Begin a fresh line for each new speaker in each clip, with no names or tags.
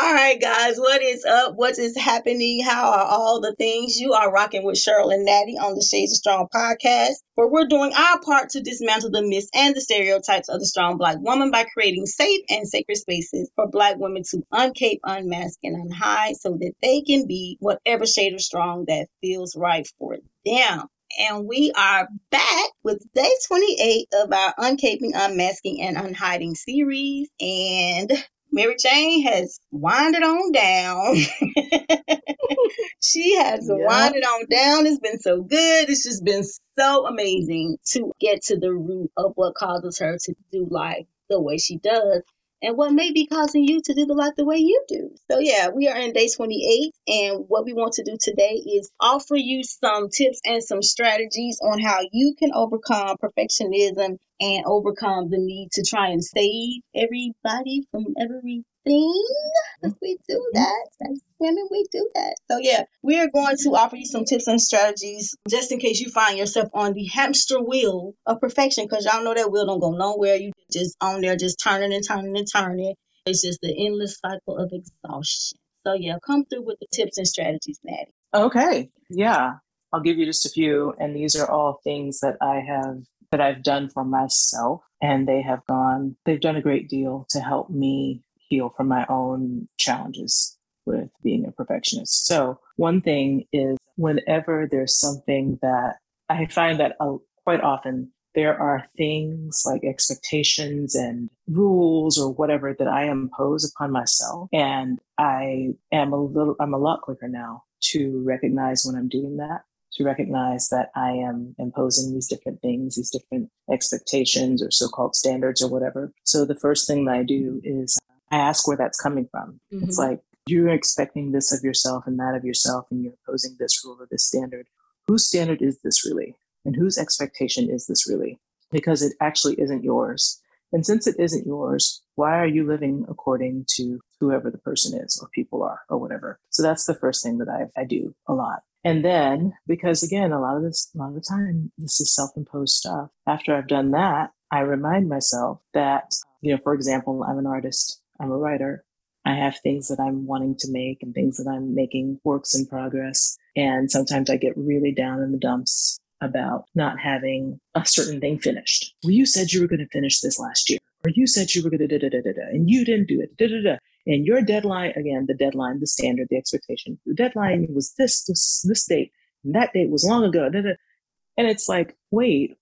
All right, guys, what is up? What is happening? How are all the things? You are rocking with Cheryl and Natty on the Shades of Strong podcast, where we're doing our part to dismantle the myths and the stereotypes of the strong Black woman by creating safe and sacred spaces for Black women to uncape, unmask, and unhide so that they can be whatever shade of strong that feels right for them. And we are back with day 28 of our Uncaping, Unmasking, and Unhiding series. And Mary Jane has winded on down. she has
Yeah.
winded on down. It's been so good. It's just been so amazing to get to the root of what causes her to do life the way she does and what may be causing you to do the life the way you do. So yeah, we are in day 28 and what we want to do today is offer you some tips and some strategies on how you can overcome perfectionism and overcome the need to try and save everybody from everything. If we do mm-hmm. that. As women, we do that. So yeah, we are going to offer you some tips and strategies just in case you find yourself on the hamster wheel of perfection. Because y'all know that wheel don't go nowhere. You just on there, just turning and turning and turning. It's just the endless cycle of exhaustion. So yeah, come through with the tips and strategies, Natty.
Okay. Yeah. I'll give you just a few. And these are all things that I have that I've done for myself. And they have gone, they've done a great deal to help me heal from my own challenges with being a perfectionist. So one thing is whenever there's something that I find that uh, quite often there are things like expectations and rules or whatever that I impose upon myself. And I am a little, I'm a lot quicker now to recognize when I'm doing that, to recognize that I am imposing these different things, these different expectations or so called standards or whatever. So the first thing that I do is I ask where that's coming from. It's like, you're expecting this of yourself and that of yourself, and you're imposing this rule or this standard. Whose standard is this really? And whose expectation is this really? Because it actually isn't yours. And since it isn't yours, why are you living according to whoever the person is or people are or whatever? So that's the first thing that I, I do a lot. And then, because again, a lot of this, a lot of the time, this is self imposed stuff. After I've done that, I remind myself that, you know, for example, I'm an artist, I'm a writer, I have things that I'm wanting to make and things that I'm making works in progress. And sometimes I get really down in the dumps about not having a certain thing finished. Well, you said you were going to finish this last year, or you said you were going to da da da da da, and you didn't do it. Da da da. And your deadline, again, the deadline, the standard, the expectation, the deadline was this, this, this date, and that date was long ago. Da, da. And it's like, wait,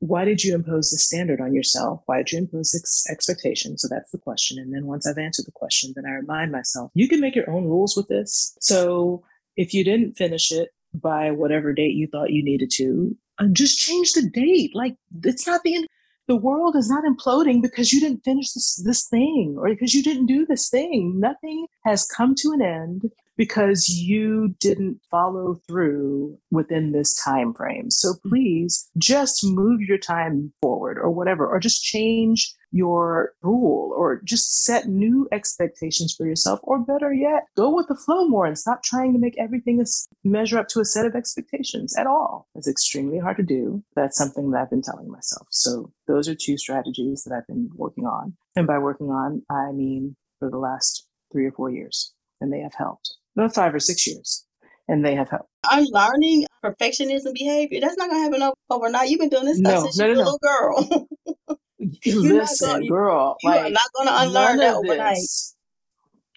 why did you impose the standard on yourself? Why did you impose this expectation? So that's the question. And then once I've answered the question, then I remind myself, you can make your own rules with this. So if you didn't finish it by whatever date you thought you needed to, uh, just change the date. Like it's not the end. The world is not imploding because you didn't finish this, this thing or because you didn't do this thing. Nothing has come to an end because you didn't follow through within this time frame. So mm-hmm. please just move your time forward or whatever, or just change your rule or just set new expectations for yourself. Or better yet, go with the flow more and stop trying to make everything measure up to a set of expectations at all. It's extremely hard to do. That's something that I've been telling myself. So those are two strategies that I've been working on. And by working on, I mean for the last three or four years, and they have helped. No, five or six years, and they have helped.
Unlearning perfectionism behavior, that's not going to happen overnight. You've been doing this stuff
No,
since
no,
you were
no,
a little girl.
Listen,
gonna-
girl,
you are
like
not going to unlearn that overnight.
this.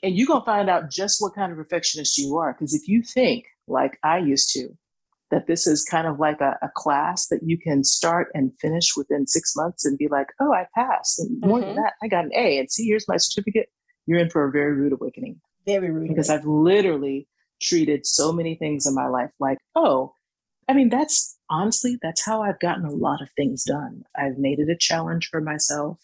And you're gonna find out just what kind of perfectionist you are. Because if you think, like I used to, that this is kind of like a, a class that you can start and finish within six months and be like, oh, I passed. And more than
Mhm.
that, I got an A. And see, here's my certificate. You're in for a very rude awakening
Very rude.
because I've literally treated so many things in my life like, oh, I mean, that's honestly, that's how I've gotten a lot of things done. I've made it a challenge for myself.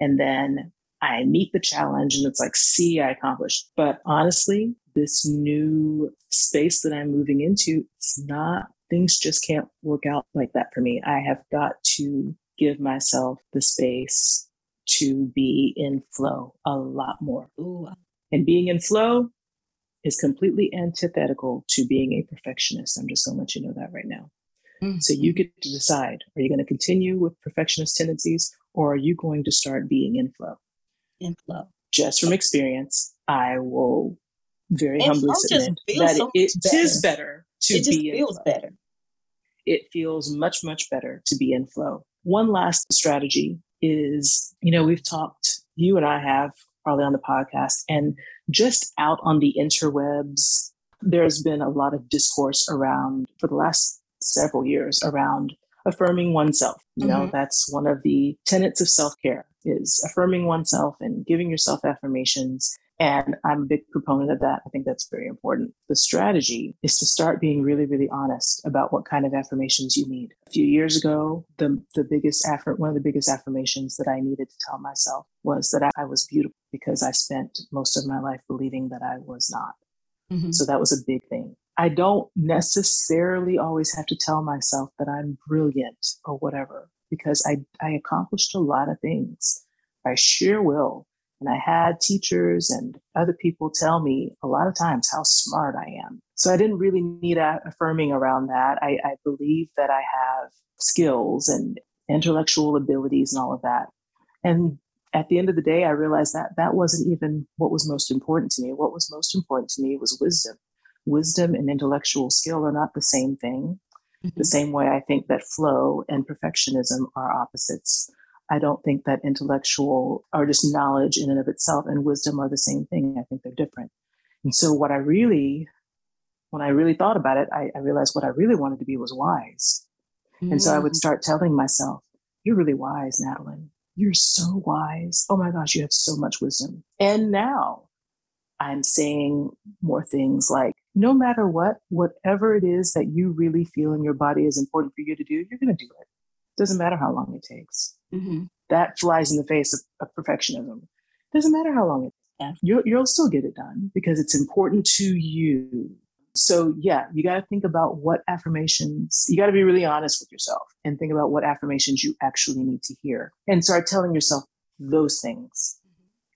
And then I meet the challenge and it's like, see, I accomplished. But honestly, this new space that I'm moving into, it's not, things just can't work out like that for me. I have got to give myself the space to be in flow a lot more.
Ooh,
And being in flow is completely antithetical to being a perfectionist. I'm just going to let you know that right now. So you mm-hmm. get to decide are you going to continue with perfectionist tendencies or are you going to start being in flow?
in flow.
Just from experience, I will very
And
humbly submit that
so
it
much
is better to
It just
be in
feels
flow.
better.
It feels much, much better to be in flow. One last strategy is, you know, we've talked, you and I have probably on the podcast and just out on the interwebs, there's been a lot of discourse around for the last several years around affirming oneself. You know,
Mhm.
that's one of the tenets of self-care is affirming oneself and giving yourself affirmations. And I'm a big proponent of that. I think that's very important. The strategy is to start being really, really honest about what kind of affirmations you need. A few years ago, the, the biggest affirm, one of the biggest affirmations that I needed to tell myself was that I was beautiful because I spent most of my life believing that I was not.
Mhm.
So that was a big thing. I don't necessarily always have to tell myself that I'm brilliant or whatever because I, I accomplished a lot of things by sheer will. And I had teachers and other people tell me a lot of times how smart I am. So I didn't really need affirming around that. I, I believe that I have skills and intellectual abilities and all of that. And at the end of the day, I realized that that wasn't even what was most important to me. What was most important to me was wisdom. Wisdom and intellectual skill are not the same thing. The
Mhm.
same way I think that flow and perfectionism are opposites. I don't think that intellectual or just knowledge in and of itself and wisdom are the same thing. I think they're different. And so what I really, when I really thought about it, I, I realized what I really wanted to be was wise. And so I would
Mm.
start telling myself, you're really wise, Natalie. You're so wise. Oh my gosh, you have so much wisdom. And now I'm saying more things like, no matter what, whatever it is that you really feel in your body is important for you to do, you're going to do it. Doesn't matter how long it takes.
Mhm.
That flies in the face of, of perfectionism. Doesn't matter how long it
Yeah.
takes. You'll, you'll still get it done because it's important to you. So yeah, you got to think about what affirmations, you got to be really honest with yourself and think about what affirmations you actually need to hear and start telling yourself those things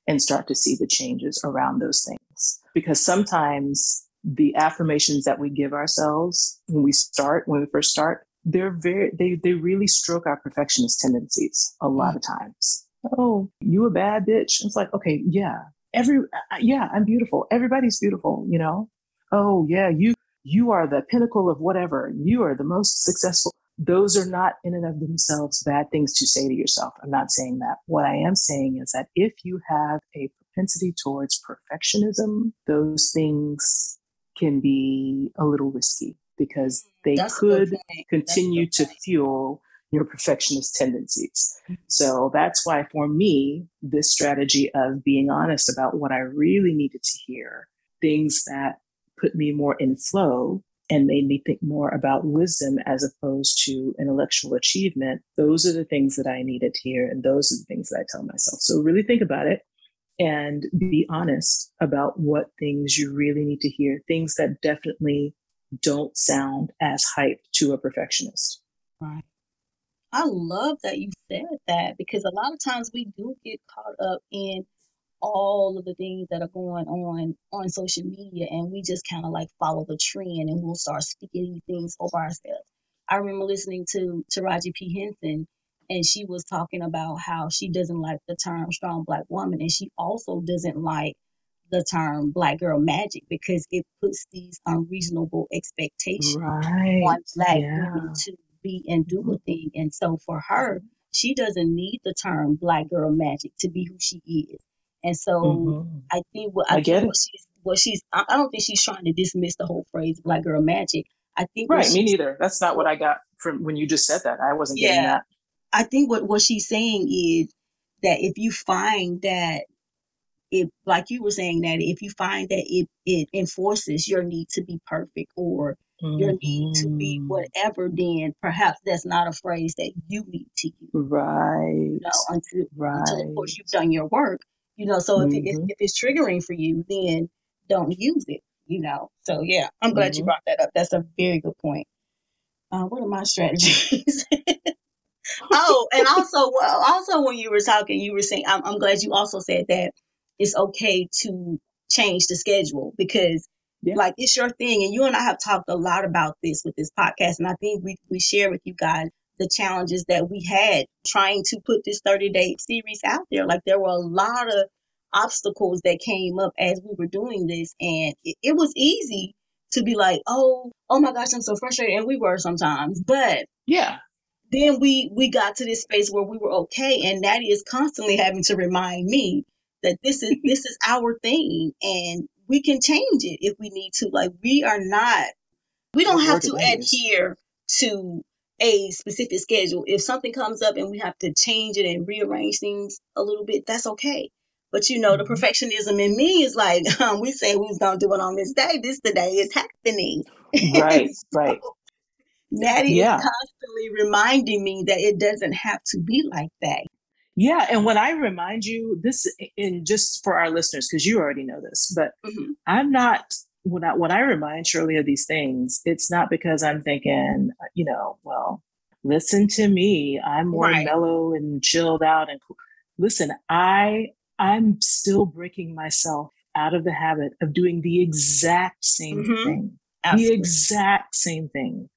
and start to see the changes around those things. Because sometimes the affirmations that we give ourselves when we start, when we first start, they're very, they, they really stroke our perfectionist tendencies a lot of times. Oh, you a bad bitch. It's like, okay, yeah, every, uh, yeah, I'm beautiful. Everybody's beautiful, you know? Oh yeah, you, you are the pinnacle of whatever. You are the most successful. Those are not in and of themselves bad things to say to yourself. I'm not saying that. What I am saying is that if you have a propensity towards perfectionism, those things can be a little risky because they
That's
could. Continue to fuel your perfectionist tendencies. So that's why for me, this strategy of being honest about what I really needed to hear, things that put me more in flow and made me think more about wisdom as opposed to intellectual achievement, those are the things that I needed to hear. And those are the things that I tell myself. So really think about it and be honest about what things you really need to hear, things that definitely don't sound as hype to a perfectionist.
Right. I love that you said that because a lot of times we do get caught up in all of the things that are going on on social media and we just kind of like follow the trend and we'll start speaking these things over ourselves. I remember listening to Taraji P. Henson and she was talking about how she doesn't like the term strong black woman and she also doesn't like the term black girl magic because it puts these unreasonable expectations
Right.
on black
Yeah.
women to be and do a thing. And so for her, she doesn't need the term black girl magic to be who she is. And so
Mhm.
I think what I,
I
think what she's what she's I I don't think she's trying to dismiss the whole phrase black girl magic. I think
Right. Me neither. That's not what I got from when you just said that. I wasn't getting that.
I think what what she's saying is that if you find that it like you were saying that if you find that it it enforces your need to be perfect or your need to be
Mhm.
whatever, then perhaps that's not a phrase that you need to use.
Right.
You know, until until of course you've done your work. You know, so if it, if,
hmm
if it's triggering for you, then don't use it. You know, so yeah, I'm glad you
hmm
brought that up. That's a very good point. Uh, what are my strategies? oh, and also, well, also when you were talking, you were saying, I'm, I'm glad you also said that it's okay to change the schedule because
Yeah.
Like it's your thing. And you and I have talked a lot about this with this podcast. And I think we, we share with you guys the challenges that we had trying to put this 30 day series out there. Like there were a lot of obstacles that came up as we were doing this. And it, it was easy to be like, oh, oh my gosh, I'm so frustrated. And we were sometimes. But
Yeah.
then we we got to this space where we were okay and Natty is constantly having to remind me that this is this is our thing and we can change it if we need to like we are not we don't have to
did I use?
adhere to a specific schedule if something comes up and we have to change it and rearrange things a little bit that's okay but you know the
Mhm.
perfectionism in me is like um, we say we was gonna do it on this day this the day is happening
Right. Right.
Natty
Yeah.
is constantly reminding me that it doesn't have to be like that.
Yeah. And when I remind you this, and just for our listeners, because you already know this, but
Mhm.
I'm not when I when I remind Shirley of these things, it's not because I'm thinking, you know, well, listen to me. I'm more
Right.
mellow and chilled out and cool. Listen, I I'm still breaking myself out of the habit of doing the exact same
Mhm.
thing. The exact same thing.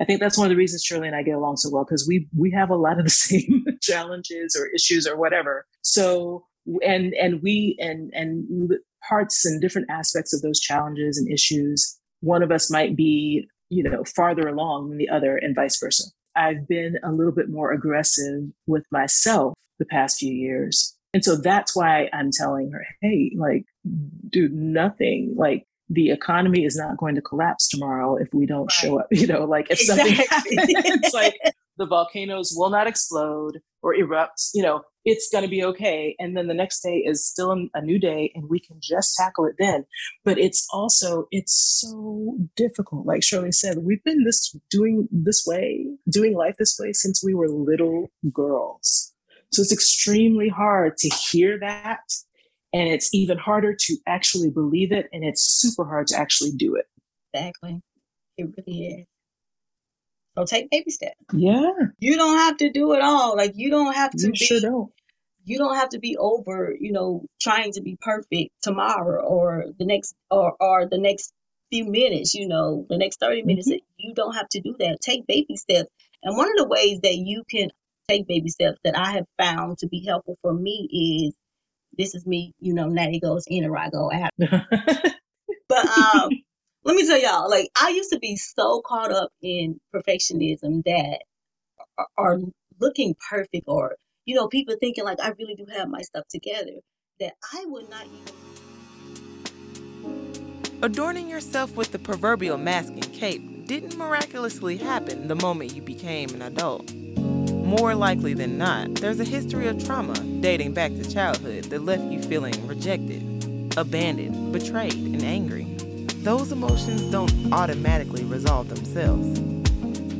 I think that's one of the reasons Shirley and I get along so well because we we have a lot of the same challenges or issues or whatever. So and and we and and parts and different aspects of those challenges and issues, one of us might be you know farther along than the other, and vice versa. I've been a little bit more aggressive with myself the past few years, and so that's why I'm telling her, hey, like, do nothing like the economy is not going to collapse tomorrow if we don't show up. You know, like if something
Exactly.
happens, like the volcanoes will not explode or erupt, you know, it's going to be okay. And then the next day is still a- a new day and we can just tackle it then. But it's also, it's so difficult. Like Shirley said, we've been this doing this way, doing life this way since we were little girls. So it's extremely hard to hear that. And it's even harder to actually believe it. And it's super hard to actually do it.
Exactly. It really is. So take baby steps.
Yeah,
You don't have to do it all. Like you don't have to
you
be
sure don't.
you don't have to be over, you know, trying to be perfect tomorrow or the next or or the next few minutes, you know, the next 30 minutes. Mm-hmm. You don't have to do that. Take baby steps. And one of the ways that you can take baby steps that I have found to be helpful for me is this is me, you know, Natty goes in or I go out. But um, let me tell y'all, like I used to be so caught up in perfectionism that are, are looking perfect or you know people thinking like I really do have my stuff together that I would not even.
Adorning yourself with the proverbial mask and cape didn't miraculously happen the moment you became an adult. More likely than not, there's a history of trauma dating back to childhood that left you feeling rejected, abandoned, betrayed, and angry. Those emotions don't automatically resolve themselves.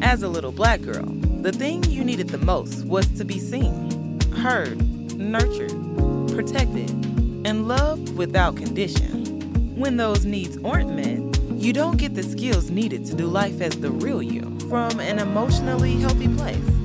As a little black girl, the thing you needed the most was to be seen, heard, nurtured, protected, and loved without condition. When those needs aren't met, you don't get the skills needed to do life as the real you from an emotionally healthy place.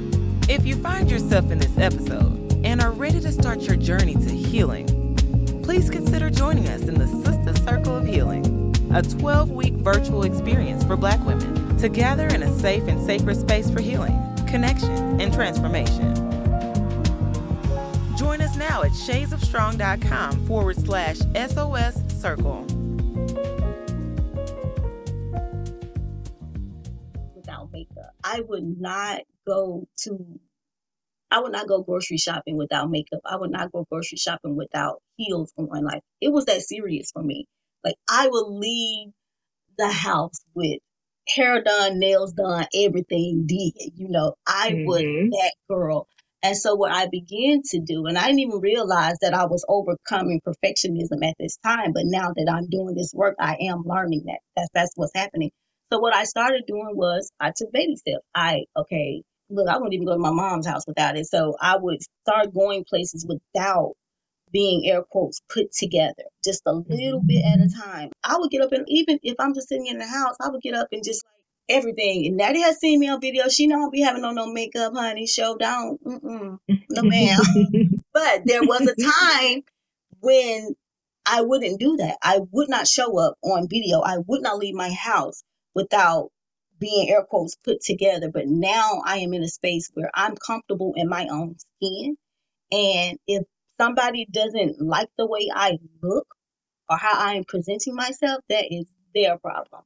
If you find yourself in this episode and are ready to start your journey to healing, please consider joining us in the Sister Circle of Healing, a 12 week virtual experience for Black women to gather in a safe and sacred space for healing, connection, and transformation. Join us now at shadesofstrong.com forward slash SOS circle.
without makeup. I would not go to I would not go grocery shopping without makeup. I would not go grocery shopping without heels on. Like it was that serious for me. Like I would leave the house with hair done, nails done, everything did. You know, I was
Mhm.
that girl. And so what I began to do, and I didn't even realize that I was overcoming perfectionism at this time, but now that I'm doing this work, I am learning that. That's that's what's happening. So what I started doing was I took baby steps. I okay, look, I wouldn't even go to my mom's house without it. So I would start going places without being air quotes put together, just a little bit at a mm-hmm. time. I would get up and even if I'm just sitting in the house, I would get up and just like everything. And Natty has seen me on video. She know I don't be having no no makeup, honey. Show down. Mm-mm. No ma'am. But there was a time when I wouldn't do that. I would not show up on video. I would not leave my house without being air quotes put together. But now I am in a space where I'm comfortable in my own skin. And if somebody doesn't like the way I look or how I am presenting myself, that is their problem,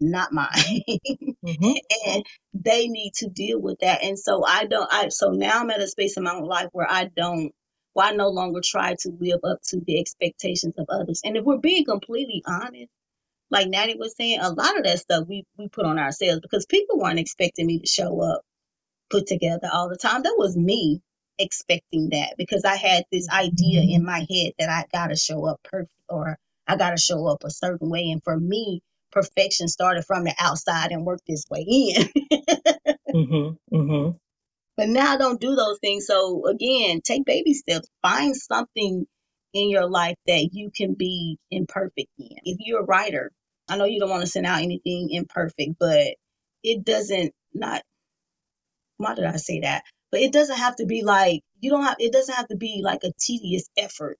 not mine. mm-hmm. And they need to deal with that. And so I don't I so now I'm at a space in my own life where I don't well, I no longer try to live up to the expectations of others. And if we're being completely honest, like Natty was saying, a lot of that stuff we, we put on ourselves because people weren't expecting me to show up put together all the time. That was me expecting that because I had this idea in my head that I gotta show up perfect or I gotta show up a certain way. And for me, perfection started from the outside and worked its way in. mm-hmm, mm-hmm. But now I don't do those things. So again, take baby steps. Find something in your life that you can be imperfect in. If you're a writer, I know you don't want to send out anything imperfect, but it doesn't not why did I say that? But it doesn't have to be like you don't have it doesn't have to be like a tedious effort.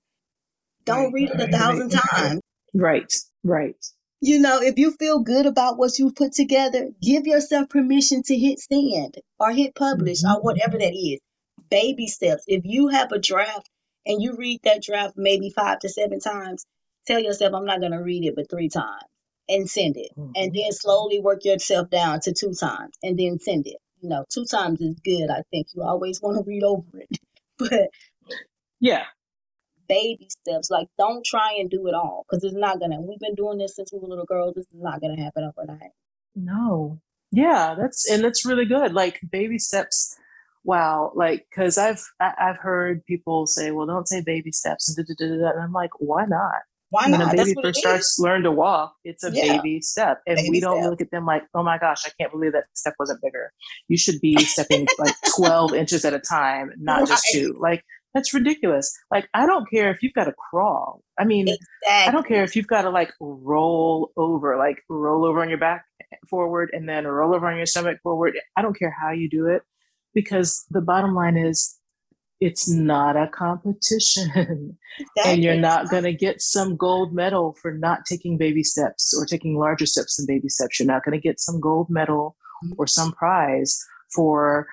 Don't read it a thousand times.
Right, right.
You know, if you feel good about what you've put together, give yourself permission to hit send or hit publish mm-hmm. or whatever that is. Baby steps. If you have a draft and you read that draft maybe five to seven times, tell yourself, I'm not going to read it but three times and send it. Mm-hmm. And then slowly work yourself down to two times and then send it. You know, two times is good. I think you always want to read over it. but
yeah,
baby steps. Like, don't try and do it all because it's not gonna. We've been doing this since we were little girls. This is not gonna happen overnight.
No. Yeah, that's and that's really good. Like baby steps. Wow, like because I've I, I've heard people say, well, don't say baby steps and da, da, da, da, and I'm like, why not?
Why not?
When a baby first starts learn to walk, it's a yeah. baby step. And baby we don't step. look at them like, oh my gosh, I can't believe that step wasn't bigger. You should be stepping like 12 inches at a time, not right. just two. Like that's ridiculous. Like, I don't care if you've got to crawl. I mean, exactly. I don't care if you've got to like roll over, like roll over on your back forward and then roll over on your stomach forward. I don't care how you do it because the bottom line is it's not a competition. And you're not going to get some gold medal for not taking baby steps or taking larger steps than baby steps. You're not going to get some gold medal mm-hmm. or some prize for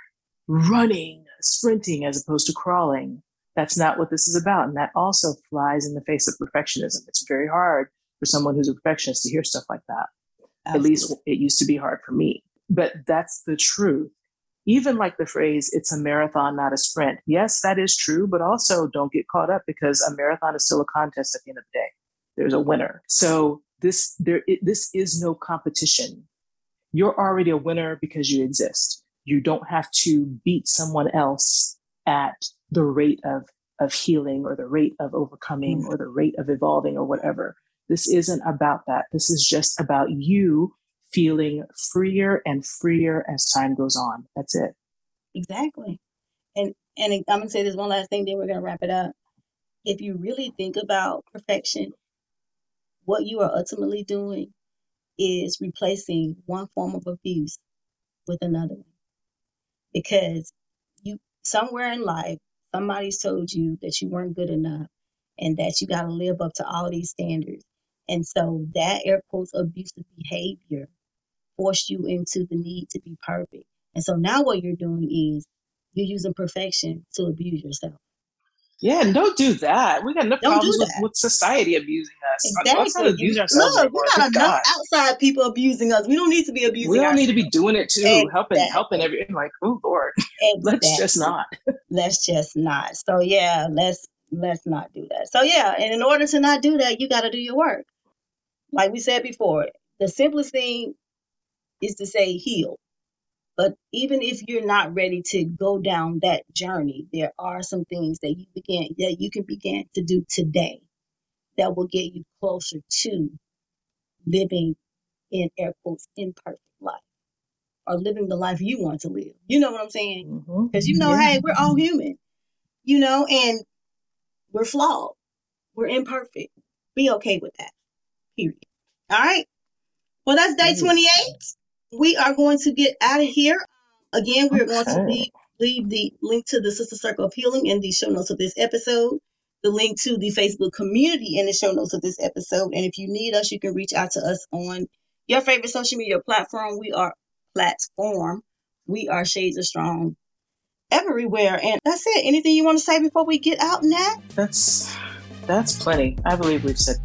running, sprinting as opposed to crawling. That's not what this is about. And that also flies in the face of perfectionism. It's very hard for someone who's a perfectionist to hear stuff like that. Absolutely. At least it used to be hard for me. But that's the truth. Even like the phrase, it's a marathon, not a sprint. Yes, that is true, but also don't get caught up because a marathon is still a contest at the end of the day. There's a winner. So this there it, this is no competition. You're already a winner because you exist. You don't have to beat someone else at the rate of of healing or the rate of overcoming mm-hmm. or the rate of evolving or whatever. This isn't about that. This is just about you feeling freer and freer as time goes on. That's it.
Exactly. And and I'm gonna say this one last thing, then we're gonna wrap it up. If you really think about perfection, what you are ultimately doing is replacing one form of abuse with another one. Because you somewhere in life somebody's told you that you weren't good enough and that you got to live up to all these standards. And so that air quotes abusive behavior forced you into the need to be perfect. And so now what you're doing is you're using perfection to abuse yourself.
Yeah, and don't do that. We got enough don't problems with, with, society abusing us. Exactly. Let's not abuse ourselves. Look,
we got enough outside people abusing us. We don't need to be abusing.
We don't need to be doing it too. Exactly. Helping, helping everyone. Like, oh Lord, exactly. let's just not.
let's just not. So yeah, let's let's not do that. So yeah, and in order to not do that, you got to do your work. Like we said before, the simplest thing is to say heal. But even if you're not ready to go down that journey, there are some things that you begin that you can begin to do today that will get you closer to living in air quotes imperfect life or living the life you want to live. You know what I'm saying? Because mm-hmm. you know, yeah. hey, we're all human, you know, and we're flawed, we're imperfect. Be okay with that. Period. All right. Well, that's day 28 we are going to get out of here. Again, we're going to leave, leave the link to the Sister Circle of Healing in the show notes of this episode. the link to the Facebook community in the show notes of this episode. And if you need us, you can reach out to us on your favorite social media platform. We are platform. We are Shades of Strong everywhere. And that's it. Anything you want to say before we get out, Nat?
That's that's plenty. I believe we've said